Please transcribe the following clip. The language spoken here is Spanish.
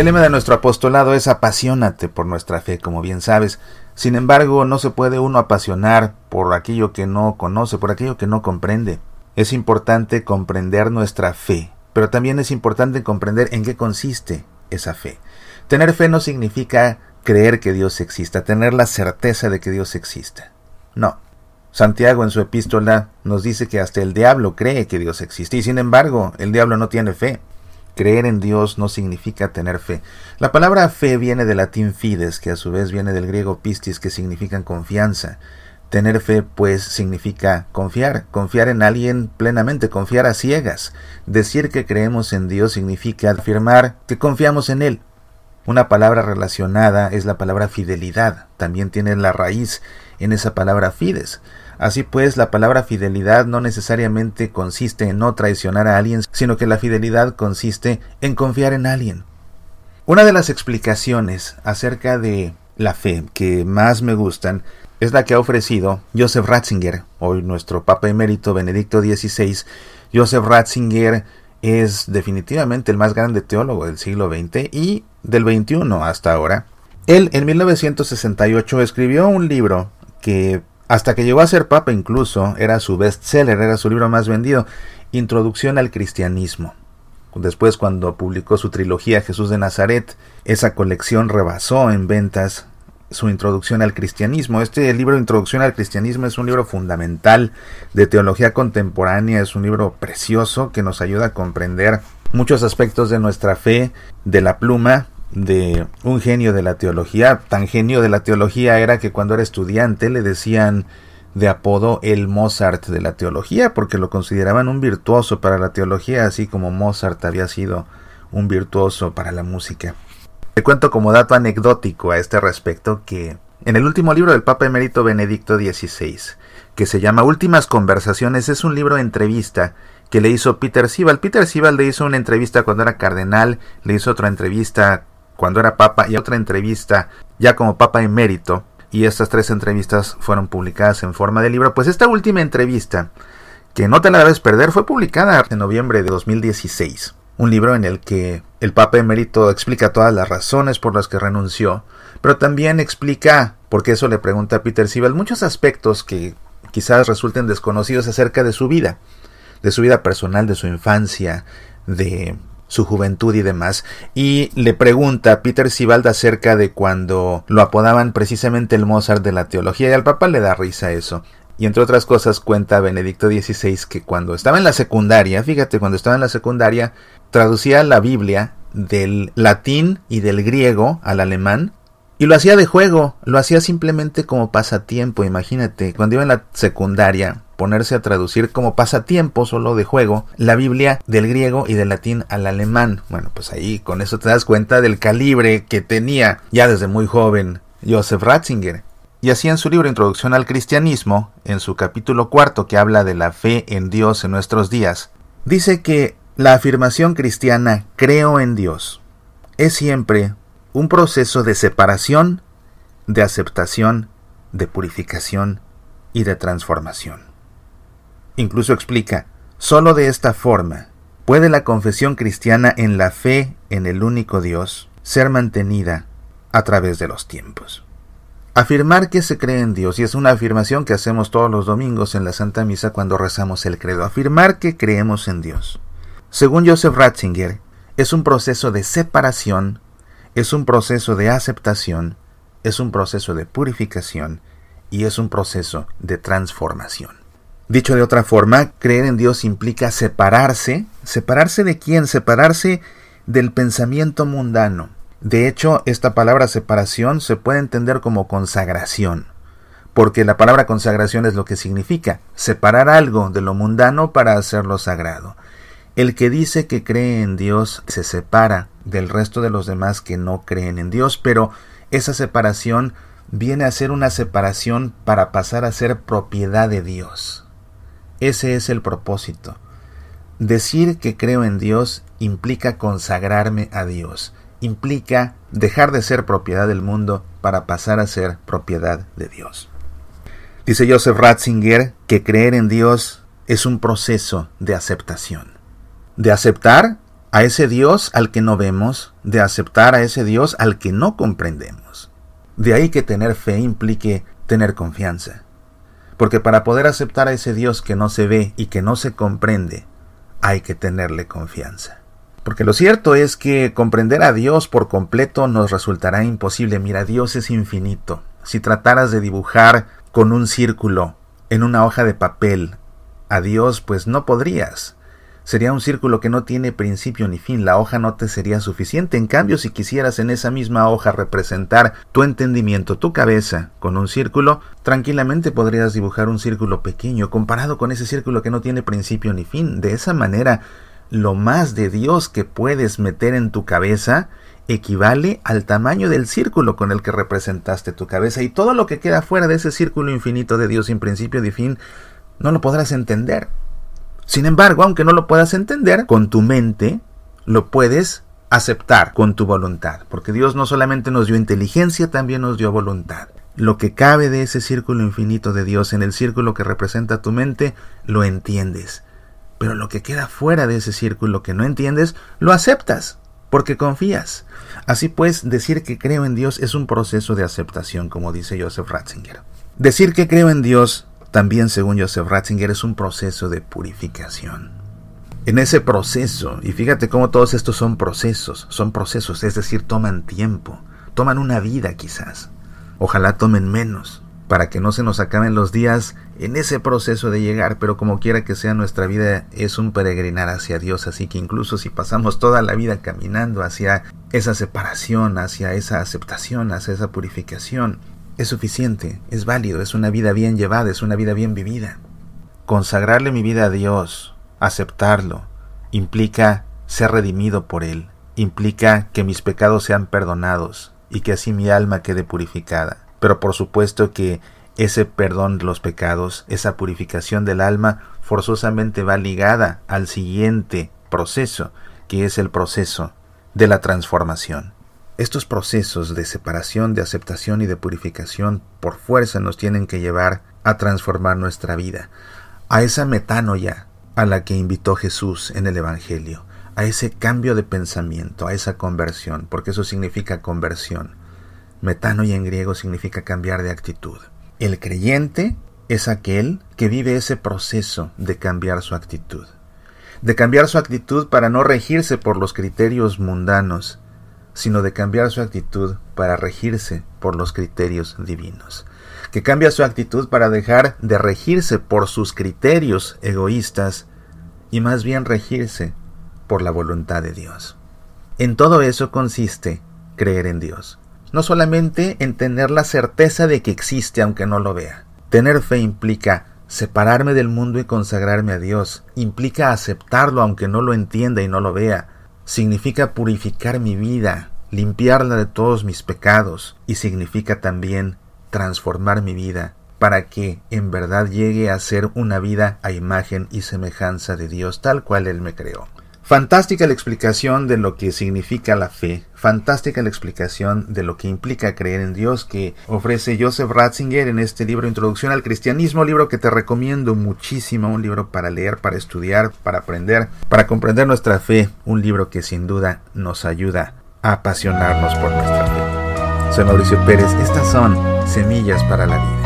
El lema de nuestro apostolado es apasionate por nuestra fe, como bien sabes. Sin embargo, no se puede uno apasionar por aquello que no conoce, por aquello que no comprende. Es importante comprender nuestra fe, pero también es importante comprender en qué consiste esa fe. Tener fe no significa creer que Dios exista, tener la certeza de que Dios exista. No. Santiago en su epístola nos dice que hasta el diablo cree que Dios existe y sin embargo el diablo no tiene fe. Creer en Dios no significa tener fe. La palabra fe viene del latín fides, que a su vez viene del griego pistis, que significa confianza. Tener fe, pues, significa confiar, confiar en alguien plenamente, confiar a ciegas. Decir que creemos en Dios significa afirmar que confiamos en Él. Una palabra relacionada es la palabra fidelidad, también tiene la raíz en esa palabra fides. Así pues, la palabra fidelidad no necesariamente consiste en no traicionar a alguien, sino que la fidelidad consiste en confiar en alguien. Una de las explicaciones acerca de la fe que más me gustan es la que ha ofrecido Joseph Ratzinger, hoy nuestro Papa emérito Benedicto XVI. Joseph Ratzinger es definitivamente el más grande teólogo del siglo XX y del XXI hasta ahora. Él en 1968 escribió un libro que hasta que llegó a ser papa incluso, era su bestseller, era su libro más vendido, Introducción al Cristianismo. Después cuando publicó su trilogía Jesús de Nazaret, esa colección rebasó en ventas su introducción al cristianismo. Este libro Introducción al cristianismo es un libro fundamental de teología contemporánea, es un libro precioso que nos ayuda a comprender muchos aspectos de nuestra fe, de la pluma de un genio de la teología. Tan genio de la teología era que cuando era estudiante le decían de apodo el Mozart de la teología, porque lo consideraban un virtuoso para la teología, así como Mozart había sido un virtuoso para la música. Te cuento como dato anecdótico a este respecto que en el último libro del Papa Emérito Benedicto XVI, que se llama Últimas Conversaciones, es un libro de entrevista que le hizo Peter Sibal. Peter Sibal le hizo una entrevista cuando era cardenal, le hizo otra entrevista cuando era papa y otra entrevista ya como papa emérito y estas tres entrevistas fueron publicadas en forma de libro, pues esta última entrevista, que no te la debes perder, fue publicada en noviembre de 2016. Un libro en el que el Papa emérito explica todas las razones por las que renunció, pero también explica, porque eso le pregunta a Peter Sibel, muchos aspectos que quizás resulten desconocidos acerca de su vida, de su vida personal, de su infancia, de su juventud y demás, y le pregunta a Peter Sibald acerca de cuando lo apodaban precisamente el Mozart de la teología, y al Papa le da risa eso. Y entre otras cosas cuenta Benedicto XVI que cuando estaba en la secundaria, fíjate, cuando estaba en la secundaria, traducía la Biblia del latín y del griego al alemán y lo hacía de juego, lo hacía simplemente como pasatiempo, imagínate, cuando iba en la secundaria, ponerse a traducir como pasatiempo solo de juego la Biblia del griego y del latín al alemán. Bueno, pues ahí con eso te das cuenta del calibre que tenía ya desde muy joven Joseph Ratzinger. Y así en su libro Introducción al Cristianismo, en su capítulo cuarto que habla de la fe en Dios en nuestros días, dice que la afirmación cristiana creo en Dios es siempre un proceso de separación, de aceptación, de purificación y de transformación. Incluso explica, sólo de esta forma puede la confesión cristiana en la fe en el único Dios ser mantenida a través de los tiempos. Afirmar que se cree en Dios, y es una afirmación que hacemos todos los domingos en la Santa Misa cuando rezamos el credo, afirmar que creemos en Dios. Según Joseph Ratzinger, es un proceso de separación es un proceso de aceptación, es un proceso de purificación y es un proceso de transformación. Dicho de otra forma, creer en Dios implica separarse. ¿Separarse de quién? Separarse del pensamiento mundano. De hecho, esta palabra separación se puede entender como consagración, porque la palabra consagración es lo que significa, separar algo de lo mundano para hacerlo sagrado. El que dice que cree en Dios se separa del resto de los demás que no creen en Dios, pero esa separación viene a ser una separación para pasar a ser propiedad de Dios. Ese es el propósito. Decir que creo en Dios implica consagrarme a Dios, implica dejar de ser propiedad del mundo para pasar a ser propiedad de Dios. Dice Joseph Ratzinger que creer en Dios es un proceso de aceptación de aceptar a ese Dios al que no vemos, de aceptar a ese Dios al que no comprendemos. De ahí que tener fe implique tener confianza. Porque para poder aceptar a ese Dios que no se ve y que no se comprende, hay que tenerle confianza. Porque lo cierto es que comprender a Dios por completo nos resultará imposible. Mira, Dios es infinito. Si trataras de dibujar con un círculo en una hoja de papel a Dios, pues no podrías. Sería un círculo que no tiene principio ni fin, la hoja no te sería suficiente. En cambio, si quisieras en esa misma hoja representar tu entendimiento, tu cabeza, con un círculo, tranquilamente podrías dibujar un círculo pequeño comparado con ese círculo que no tiene principio ni fin. De esa manera, lo más de Dios que puedes meter en tu cabeza equivale al tamaño del círculo con el que representaste tu cabeza y todo lo que queda fuera de ese círculo infinito de Dios sin principio ni fin no lo podrás entender. Sin embargo, aunque no lo puedas entender, con tu mente lo puedes aceptar con tu voluntad, porque Dios no solamente nos dio inteligencia, también nos dio voluntad. Lo que cabe de ese círculo infinito de Dios en el círculo que representa tu mente, lo entiendes. Pero lo que queda fuera de ese círculo que no entiendes, lo aceptas, porque confías. Así pues, decir que creo en Dios es un proceso de aceptación, como dice Joseph Ratzinger. Decir que creo en Dios también, según Joseph Ratzinger, es un proceso de purificación. En ese proceso, y fíjate cómo todos estos son procesos, son procesos, es decir, toman tiempo, toman una vida quizás, ojalá tomen menos, para que no se nos acaben los días en ese proceso de llegar, pero como quiera que sea nuestra vida es un peregrinar hacia Dios, así que incluso si pasamos toda la vida caminando hacia esa separación, hacia esa aceptación, hacia esa purificación, es suficiente, es válido, es una vida bien llevada, es una vida bien vivida. Consagrarle mi vida a Dios, aceptarlo, implica ser redimido por Él, implica que mis pecados sean perdonados y que así mi alma quede purificada. Pero por supuesto que ese perdón de los pecados, esa purificación del alma, forzosamente va ligada al siguiente proceso, que es el proceso de la transformación. Estos procesos de separación, de aceptación y de purificación por fuerza nos tienen que llevar a transformar nuestra vida, a esa metanoia a la que invitó Jesús en el Evangelio, a ese cambio de pensamiento, a esa conversión, porque eso significa conversión. Metanoia en griego significa cambiar de actitud. El creyente es aquel que vive ese proceso de cambiar su actitud, de cambiar su actitud para no regirse por los criterios mundanos, sino de cambiar su actitud para regirse por los criterios divinos, que cambia su actitud para dejar de regirse por sus criterios egoístas y más bien regirse por la voluntad de Dios. En todo eso consiste creer en Dios, no solamente en tener la certeza de que existe aunque no lo vea. Tener fe implica separarme del mundo y consagrarme a Dios, implica aceptarlo aunque no lo entienda y no lo vea, significa purificar mi vida, limpiarla de todos mis pecados y significa también transformar mi vida para que en verdad llegue a ser una vida a imagen y semejanza de Dios tal cual Él me creó. Fantástica la explicación de lo que significa la fe, fantástica la explicación de lo que implica creer en Dios que ofrece Joseph Ratzinger en este libro Introducción al Cristianismo, libro que te recomiendo muchísimo, un libro para leer, para estudiar, para aprender, para comprender nuestra fe, un libro que sin duda nos ayuda apasionarnos por nuestra fe. Soy Mauricio Pérez, estas son Semillas para la Vida.